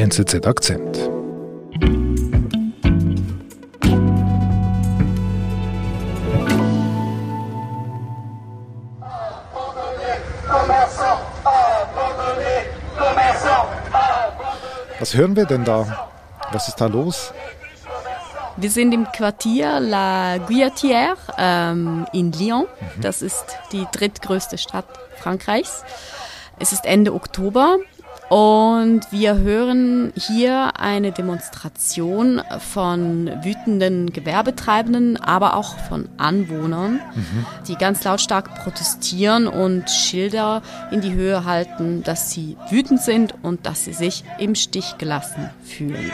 NZZ Akzent. Was hören wir denn da? Was ist da los? Wir sind im Quartier La Guillatière ähm, in Lyon. Mhm. Das ist die drittgrößte Stadt Frankreichs. Es ist Ende Oktober und wir hören hier eine Demonstration von wütenden Gewerbetreibenden, aber auch von Anwohnern, mhm. die ganz lautstark protestieren und Schilder in die Höhe halten, dass sie wütend sind und dass sie sich im Stich gelassen fühlen.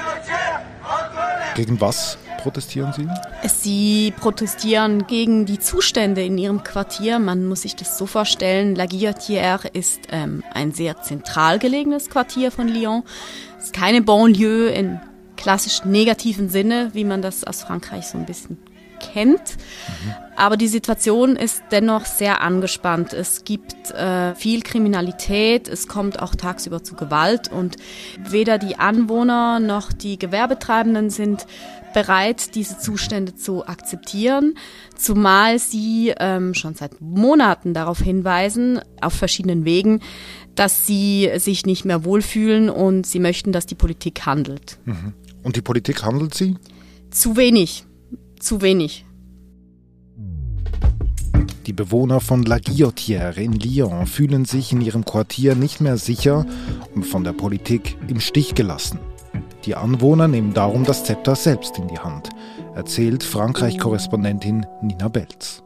Gegen was protestieren Sie? Sie protestieren gegen die Zustände in ihrem Quartier. Man muss sich das so vorstellen. La Guillotière ist ähm, ein sehr zentral gelegenes Quartier von Lyon. Es ist keine Banlieue in klassisch negativen Sinne, wie man das aus Frankreich so ein bisschen kennt. Mhm. Aber die Situation ist dennoch sehr angespannt. Es gibt äh, viel Kriminalität, es kommt auch tagsüber zu Gewalt und weder die Anwohner noch die Gewerbetreibenden sind bereit, diese Zustände zu akzeptieren, zumal sie ähm, schon seit Monaten darauf hinweisen, auf verschiedenen Wegen, dass sie sich nicht mehr wohlfühlen und sie möchten, dass die Politik handelt. Mhm. Und die Politik handelt sie? Zu wenig. Zu wenig. Die Bewohner von La Guillotière in Lyon fühlen sich in ihrem Quartier nicht mehr sicher und von der Politik im Stich gelassen. Die Anwohner nehmen darum das Zepter selbst in die Hand, erzählt Frankreich-Korrespondentin Nina Belz.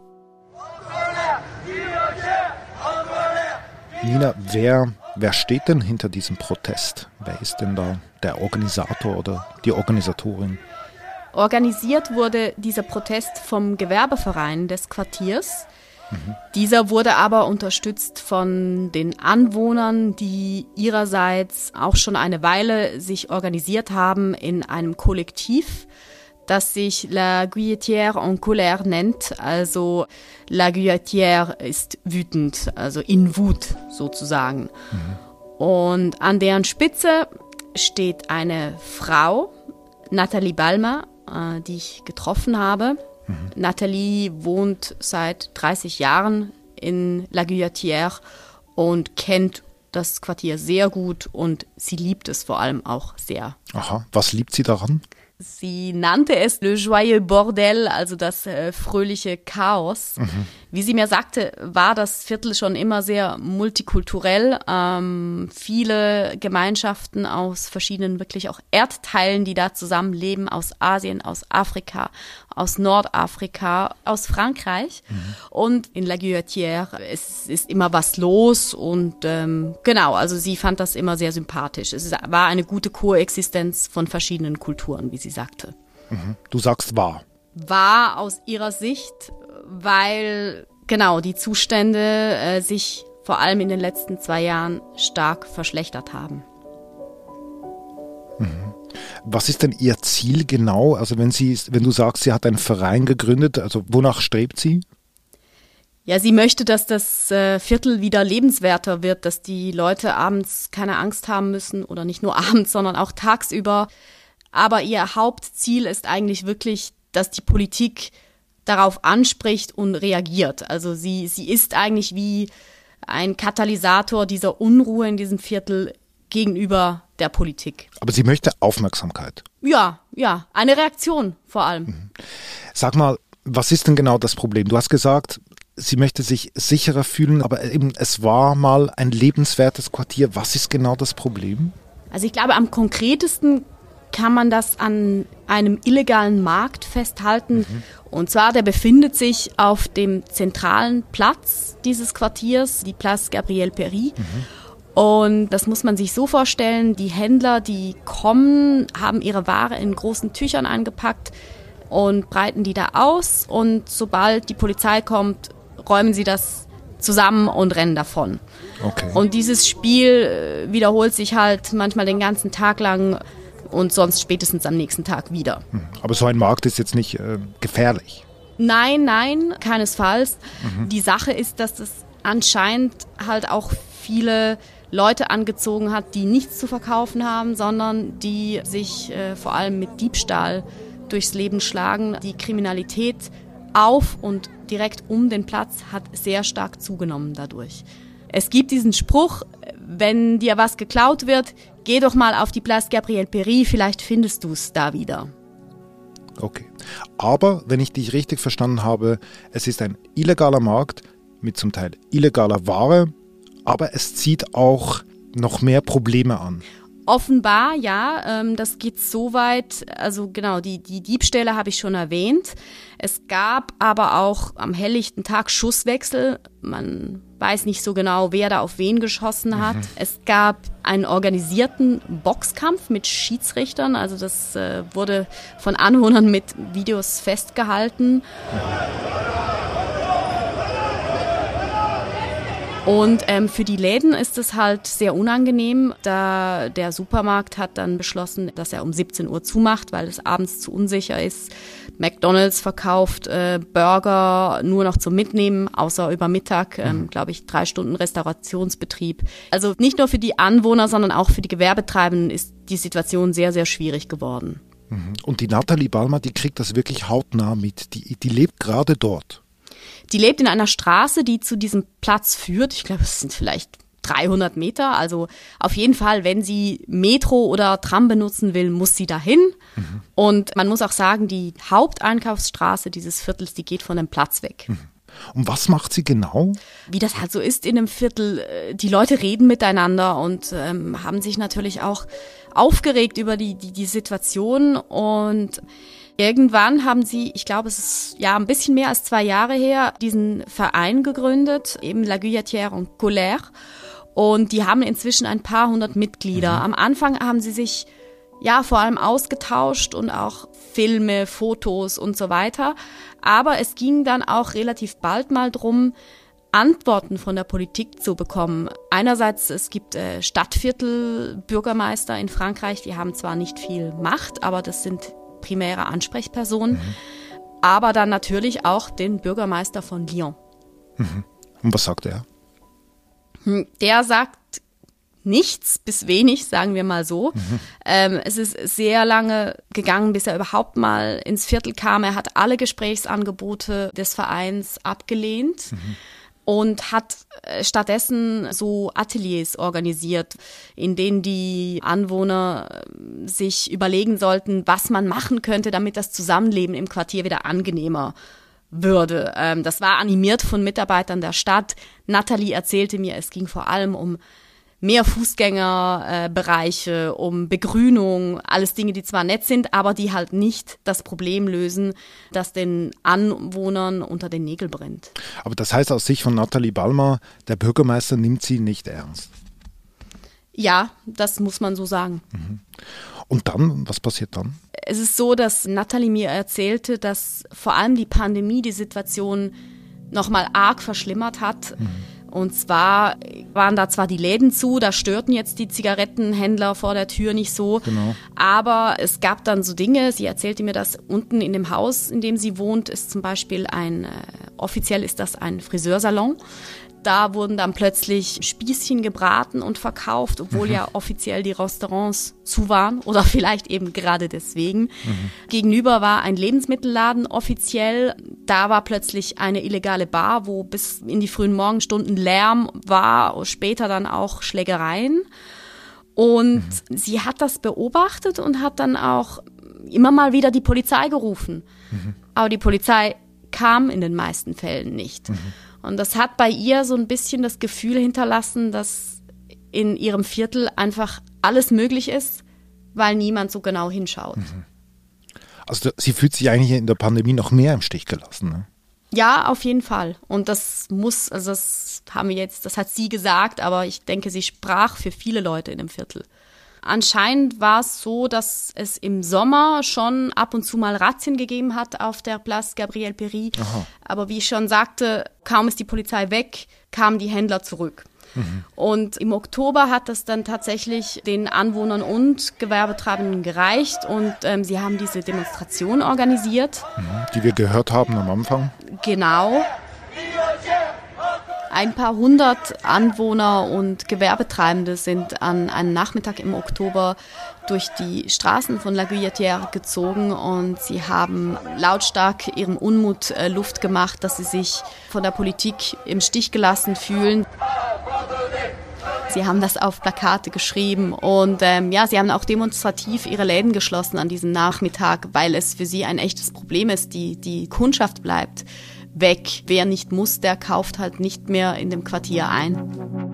Nina, wer, wer steht denn hinter diesem Protest? Wer ist denn da der Organisator oder die Organisatorin? Organisiert wurde dieser Protest vom Gewerbeverein des Quartiers. Dieser wurde aber unterstützt von den Anwohnern, die ihrerseits auch schon eine Weile sich organisiert haben in einem Kollektiv, das sich La Guilletière en colère nennt. Also La Guilletière ist wütend, also in Wut sozusagen. Mhm. Und an deren Spitze steht eine Frau, Nathalie Balmer, äh, die ich getroffen habe. Mhm. Nathalie wohnt seit 30 Jahren in La Guillatière und kennt das Quartier sehr gut und sie liebt es vor allem auch sehr. Aha, was liebt sie daran? Sie nannte es Le Joyeux Bordel, also das äh, fröhliche Chaos. Mhm. Wie sie mir sagte, war das Viertel schon immer sehr multikulturell. Ähm, viele Gemeinschaften aus verschiedenen, wirklich auch Erdteilen, die da zusammenleben, aus Asien, aus Afrika, aus Nordafrika, aus Frankreich. Mhm. Und in La Guillotière es ist immer was los und ähm, genau, also sie fand das immer sehr sympathisch. Es war eine gute Koexistenz von verschiedenen Kulturen, wie sie sagte. Mhm. Du sagst wahr. War aus ihrer Sicht, weil genau die Zustände äh, sich vor allem in den letzten zwei Jahren stark verschlechtert haben. Mhm. Was ist denn Ihr Ziel genau? Also wenn sie, wenn du sagst, sie hat einen Verein gegründet, also wonach strebt sie? Ja, sie möchte, dass das äh, Viertel wieder lebenswerter wird, dass die Leute abends keine Angst haben müssen oder nicht nur abends, sondern auch tagsüber. Aber ihr Hauptziel ist eigentlich wirklich, dass die Politik darauf anspricht und reagiert. Also sie, sie ist eigentlich wie ein Katalysator dieser Unruhe in diesem Viertel gegenüber der Politik. Aber sie möchte Aufmerksamkeit. Ja, ja, eine Reaktion vor allem. Mhm. Sag mal, was ist denn genau das Problem? Du hast gesagt, sie möchte sich sicherer fühlen, aber eben es war mal ein lebenswertes Quartier. Was ist genau das Problem? Also ich glaube, am konkretesten kann man das an einem illegalen Markt festhalten. Mhm. Und zwar, der befindet sich auf dem zentralen Platz dieses Quartiers, die Place Gabriel Péry. Mhm. Und das muss man sich so vorstellen, die Händler, die kommen, haben ihre Ware in großen Tüchern eingepackt und breiten die da aus. Und sobald die Polizei kommt, räumen sie das zusammen und rennen davon. Okay. Und dieses Spiel äh, wiederholt sich halt manchmal den ganzen Tag lang und sonst spätestens am nächsten Tag wieder. Hm. Aber so ein Markt ist jetzt nicht äh, gefährlich. Nein, nein, keinesfalls. Mhm. Die Sache ist, dass es anscheinend halt auch viele Leute angezogen hat, die nichts zu verkaufen haben, sondern die sich äh, vor allem mit Diebstahl durchs Leben schlagen. Die Kriminalität auf und direkt um den Platz hat sehr stark zugenommen dadurch. Es gibt diesen Spruch, wenn dir was geklaut wird, geh doch mal auf die Place Gabriel Péry, vielleicht findest du es da wieder. Okay. Aber wenn ich dich richtig verstanden habe, es ist ein illegaler Markt mit zum Teil illegaler Ware, aber es zieht auch noch mehr Probleme an. Offenbar, ja, ähm, das geht so weit, also genau, die, die Diebstähle habe ich schon erwähnt. Es gab aber auch am helllichten Tag Schusswechsel. Man weiß nicht so genau, wer da auf wen geschossen hat. Mhm. Es gab einen organisierten Boxkampf mit Schiedsrichtern, also das äh, wurde von Anwohnern mit Videos festgehalten. Mhm. Und ähm, für die Läden ist es halt sehr unangenehm, da der Supermarkt hat dann beschlossen, dass er um 17 Uhr zumacht, weil es abends zu unsicher ist. McDonald's verkauft äh, Burger nur noch zum Mitnehmen, außer über Mittag, ähm, mhm. glaube ich, drei Stunden Restaurationsbetrieb. Also nicht nur für die Anwohner, sondern auch für die Gewerbetreibenden ist die Situation sehr, sehr schwierig geworden. Mhm. Und die Nathalie Balmer, die kriegt das wirklich hautnah mit. Die, die lebt gerade dort. Die lebt in einer Straße, die zu diesem Platz führt. Ich glaube, es sind vielleicht 300 Meter. Also auf jeden Fall, wenn sie Metro oder Tram benutzen will, muss sie dahin. Mhm. Und man muss auch sagen, die Haupteinkaufsstraße dieses Viertels, die geht von dem Platz weg. Mhm. Und was macht sie genau? Wie das halt so ist in einem Viertel, äh, die Leute reden miteinander und ähm, haben sich natürlich auch aufgeregt über die, die, die Situation und Irgendwann haben sie, ich glaube, es ist ja ein bisschen mehr als zwei Jahre her, diesen Verein gegründet, eben La Guillatière und Colère. Und die haben inzwischen ein paar hundert Mitglieder. Mhm. Am Anfang haben sie sich ja vor allem ausgetauscht und auch Filme, Fotos und so weiter. Aber es ging dann auch relativ bald mal drum, Antworten von der Politik zu bekommen. Einerseits, es gibt äh, Stadtviertelbürgermeister in Frankreich, die haben zwar nicht viel Macht, aber das sind primäre Ansprechperson, mhm. aber dann natürlich auch den Bürgermeister von Lyon. Mhm. Und was sagt er? Hm, der sagt nichts bis wenig, sagen wir mal so. Mhm. Ähm, es ist sehr lange gegangen, bis er überhaupt mal ins Viertel kam. Er hat alle Gesprächsangebote des Vereins abgelehnt. Mhm und hat äh, stattdessen so Ateliers organisiert, in denen die Anwohner äh, sich überlegen sollten, was man machen könnte, damit das Zusammenleben im Quartier wieder angenehmer würde. Ähm, das war animiert von Mitarbeitern der Stadt. Natalie erzählte mir, es ging vor allem um mehr Fußgängerbereiche, äh, um Begrünung, alles Dinge, die zwar nett sind, aber die halt nicht das Problem lösen, das den Anwohnern unter den Nägeln brennt. Aber das heißt aus Sicht von Nathalie Balmer, der Bürgermeister nimmt sie nicht ernst. Ja, das muss man so sagen. Mhm. Und dann, was passiert dann? Es ist so, dass Nathalie mir erzählte, dass vor allem die Pandemie die Situation nochmal arg verschlimmert hat. Mhm und zwar waren da zwar die Läden zu, da störten jetzt die Zigarettenhändler vor der Tür nicht so. Genau. Aber es gab dann so Dinge, sie erzählte mir das, unten in dem Haus, in dem sie wohnt, ist zum Beispiel ein, äh, offiziell ist das ein Friseursalon. Da wurden dann plötzlich Spießchen gebraten und verkauft, obwohl mhm. ja offiziell die Restaurants zu waren oder vielleicht eben gerade deswegen. Mhm. Gegenüber war ein Lebensmittelladen offiziell. Da war plötzlich eine illegale Bar, wo bis in die frühen Morgenstunden Lärm war, später dann auch Schlägereien. Und mhm. sie hat das beobachtet und hat dann auch immer mal wieder die Polizei gerufen. Mhm. Aber die Polizei kam in den meisten Fällen nicht. Mhm. Und das hat bei ihr so ein bisschen das Gefühl hinterlassen, dass in ihrem Viertel einfach alles möglich ist, weil niemand so genau hinschaut. Also sie fühlt sich eigentlich in der Pandemie noch mehr im Stich gelassen. Ne? Ja, auf jeden Fall. Und das muss, also das haben wir jetzt, das hat sie gesagt, aber ich denke, sie sprach für viele Leute in dem Viertel. Anscheinend war es so, dass es im Sommer schon ab und zu mal Razzien gegeben hat auf der Place Gabriel Péry. Aber wie ich schon sagte, kaum ist die Polizei weg, kamen die Händler zurück. Mhm. Und im Oktober hat das dann tatsächlich den Anwohnern und Gewerbetreibenden gereicht und ähm, sie haben diese Demonstration organisiert. Mhm. Die wir gehört haben am Anfang. Genau. Ein paar hundert Anwohner und Gewerbetreibende sind an einem Nachmittag im Oktober durch die Straßen von La Guilletière gezogen und sie haben lautstark ihrem Unmut äh, Luft gemacht, dass sie sich von der Politik im Stich gelassen fühlen. Sie haben das auf Plakate geschrieben und ähm, ja, sie haben auch demonstrativ ihre Läden geschlossen an diesem Nachmittag, weil es für sie ein echtes Problem ist. Die, die Kundschaft bleibt weg. Wer nicht muss, der kauft halt nicht mehr in dem Quartier ein.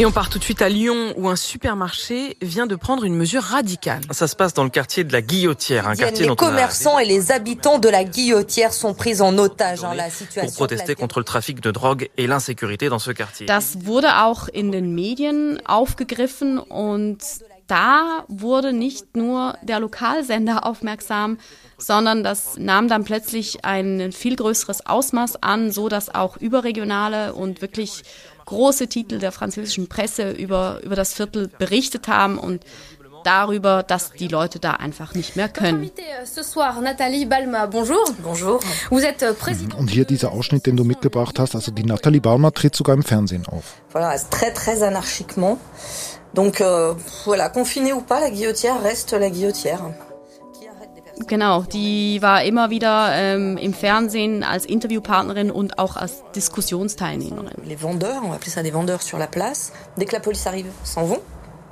Et on part tout de suite à Lyon où un supermarché vient de prendre une mesure radicale. Ça se passe dans le quartier de la Guillotière, un quartier les commerçants et les habitants de la Guillotière sont pris en otage dans la situation. Pour protester contre le trafic de drogue et l'insécurité dans ce quartier. Das wurde auch in den Medien aufgegriffen und da wurde nicht nur der Lokalsender aufmerksam, sondern das nahm dann plötzlich ein viel größeres Ausmaß an, so dass auch überregionale und wirklich große Titel der französischen Presse über, über das Viertel berichtet haben und darüber, dass die Leute da einfach nicht mehr können. Und hier dieser Ausschnitt, den du mitgebracht hast, also die Nathalie Balma tritt sogar im Fernsehen auf. Voilà, très très anarchiquement. Donc euh, voilà, confiné ou pas, la guillotière reste la guillotière. Genau, die war immer wieder ähm, im Fernsehen als Interviewpartnerin und auch als Diskussionsteilnehmerin. Les vendeurs, on appeler ça des vendeurs sur la place, dès que la police arrive, s'en vont.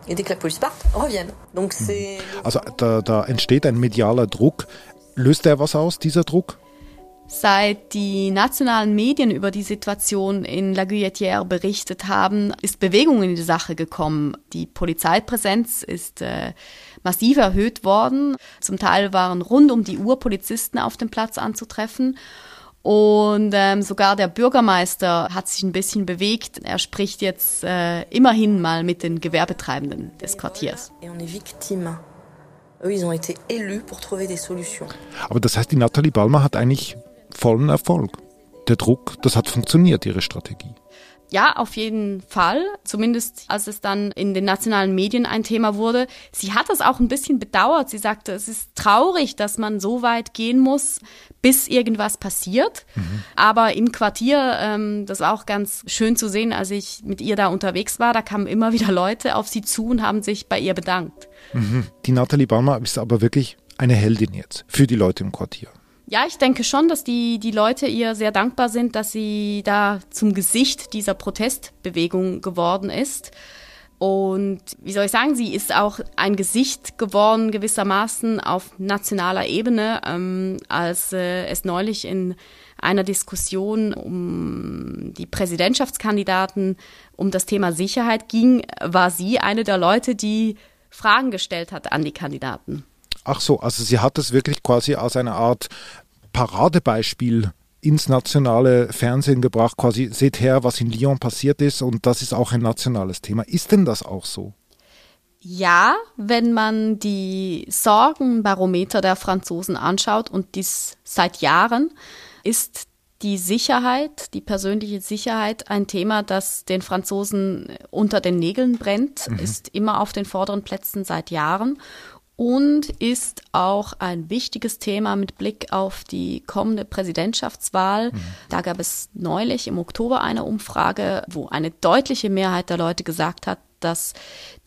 Et dès que la police part, reviennent. Donc c'est also da, da entsteht ein medialer Druck. Löst er was aus, dieser Druck? Seit die nationalen Medien über die Situation in La Guilletière berichtet haben, ist Bewegung in die Sache gekommen. Die Polizeipräsenz ist äh, massiv erhöht worden. Zum Teil waren rund um die Uhr Polizisten auf dem Platz anzutreffen. Und ähm, sogar der Bürgermeister hat sich ein bisschen bewegt. Er spricht jetzt äh, immerhin mal mit den Gewerbetreibenden des Quartiers. Aber das heißt, die Nathalie Balmer hat eigentlich vollen Erfolg. Der Druck, das hat funktioniert, ihre Strategie. Ja, auf jeden Fall. Zumindest als es dann in den nationalen Medien ein Thema wurde. Sie hat das auch ein bisschen bedauert. Sie sagte, es ist traurig, dass man so weit gehen muss, bis irgendwas passiert. Mhm. Aber im Quartier, ähm, das war auch ganz schön zu sehen, als ich mit ihr da unterwegs war, da kamen immer wieder Leute auf sie zu und haben sich bei ihr bedankt. Mhm. Die Nathalie Baumer ist aber wirklich eine Heldin jetzt für die Leute im Quartier. Ja, ich denke schon, dass die, die Leute ihr sehr dankbar sind, dass sie da zum Gesicht dieser Protestbewegung geworden ist. Und wie soll ich sagen, sie ist auch ein Gesicht geworden gewissermaßen auf nationaler Ebene, ähm, als äh, es neulich in einer Diskussion um die Präsidentschaftskandidaten um das Thema Sicherheit ging, war sie eine der Leute, die Fragen gestellt hat an die Kandidaten. Ach so, also sie hat es wirklich quasi als eine Art Paradebeispiel ins nationale Fernsehen gebracht, quasi seht her, was in Lyon passiert ist und das ist auch ein nationales Thema. Ist denn das auch so? Ja, wenn man die Sorgenbarometer der Franzosen anschaut und dies seit Jahren, ist die Sicherheit, die persönliche Sicherheit ein Thema, das den Franzosen unter den Nägeln brennt, mhm. ist immer auf den vorderen Plätzen seit Jahren und ist auch ein wichtiges Thema mit Blick auf die kommende Präsidentschaftswahl. Mhm. Da gab es neulich im Oktober eine Umfrage, wo eine deutliche Mehrheit der Leute gesagt hat, dass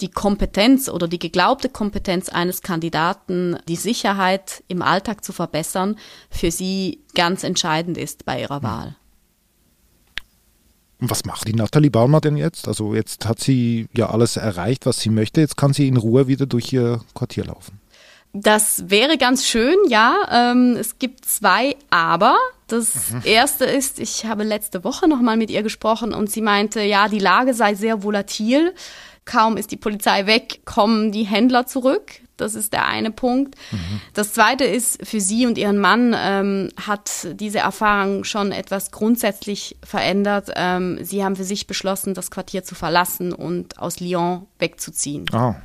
die Kompetenz oder die geglaubte Kompetenz eines Kandidaten, die Sicherheit im Alltag zu verbessern, für sie ganz entscheidend ist bei ihrer mhm. Wahl. Und was macht die Nathalie Baumer denn jetzt? Also jetzt hat sie ja alles erreicht, was sie möchte. Jetzt kann sie in Ruhe wieder durch ihr Quartier laufen. Das wäre ganz schön, ja. Ähm, es gibt zwei Aber. Das mhm. erste ist, ich habe letzte Woche nochmal mit ihr gesprochen und sie meinte, ja, die Lage sei sehr volatil. Kaum ist die Polizei weg, kommen die Händler zurück. Das ist der eine Punkt. Mhm. Das zweite ist, für sie und ihren Mann ähm, hat diese Erfahrung schon etwas grundsätzlich verändert. Ähm, sie haben für sich beschlossen, das Quartier zu verlassen und aus Lyon wegzuziehen. Ah,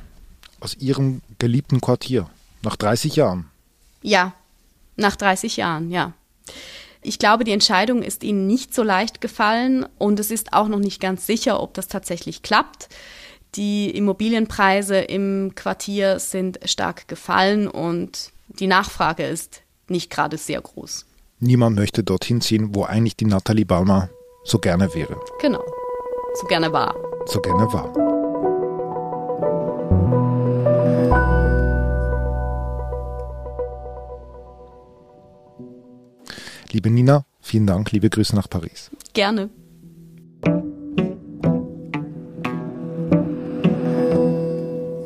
aus ihrem geliebten Quartier. Nach 30 Jahren. Ja, nach 30 Jahren, ja. Ich glaube, die Entscheidung ist ihnen nicht so leicht gefallen und es ist auch noch nicht ganz sicher, ob das tatsächlich klappt. Die Immobilienpreise im Quartier sind stark gefallen und die Nachfrage ist nicht gerade sehr groß. Niemand möchte dorthin ziehen, wo eigentlich die Nathalie Balmer so gerne wäre. Genau. So gerne war. So gerne war. Liebe Nina, vielen Dank, liebe Grüße nach Paris. Gerne.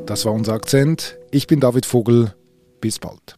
Das war unser Akzent. Ich bin David Vogel. Bis bald.